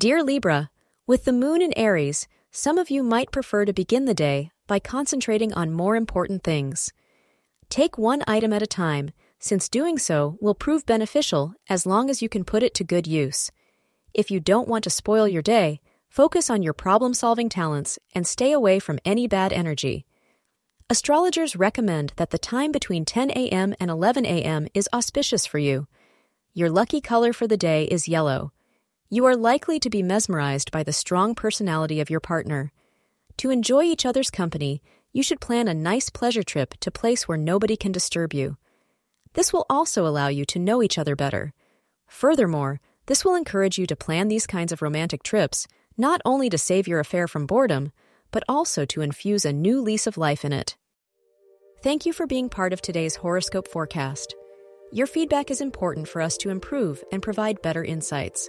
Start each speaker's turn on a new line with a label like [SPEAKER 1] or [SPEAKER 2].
[SPEAKER 1] Dear Libra, with the moon in Aries, some of you might prefer to begin the day by concentrating on more important things. Take one item at a time, since doing so will prove beneficial as long as you can put it to good use. If you don't want to spoil your day, focus on your problem solving talents and stay away from any bad energy. Astrologers recommend that the time between 10 a.m. and 11 a.m. is auspicious for you. Your lucky color for the day is yellow. You are likely to be mesmerized by the strong personality of your partner. To enjoy each other's company, you should plan a nice pleasure trip to place where nobody can disturb you. This will also allow you to know each other better. Furthermore, this will encourage you to plan these kinds of romantic trips, not only to save your affair from boredom, but also to infuse a new lease of life in it. Thank you for being part of today's horoscope forecast. Your feedback is important for us to improve and provide better insights.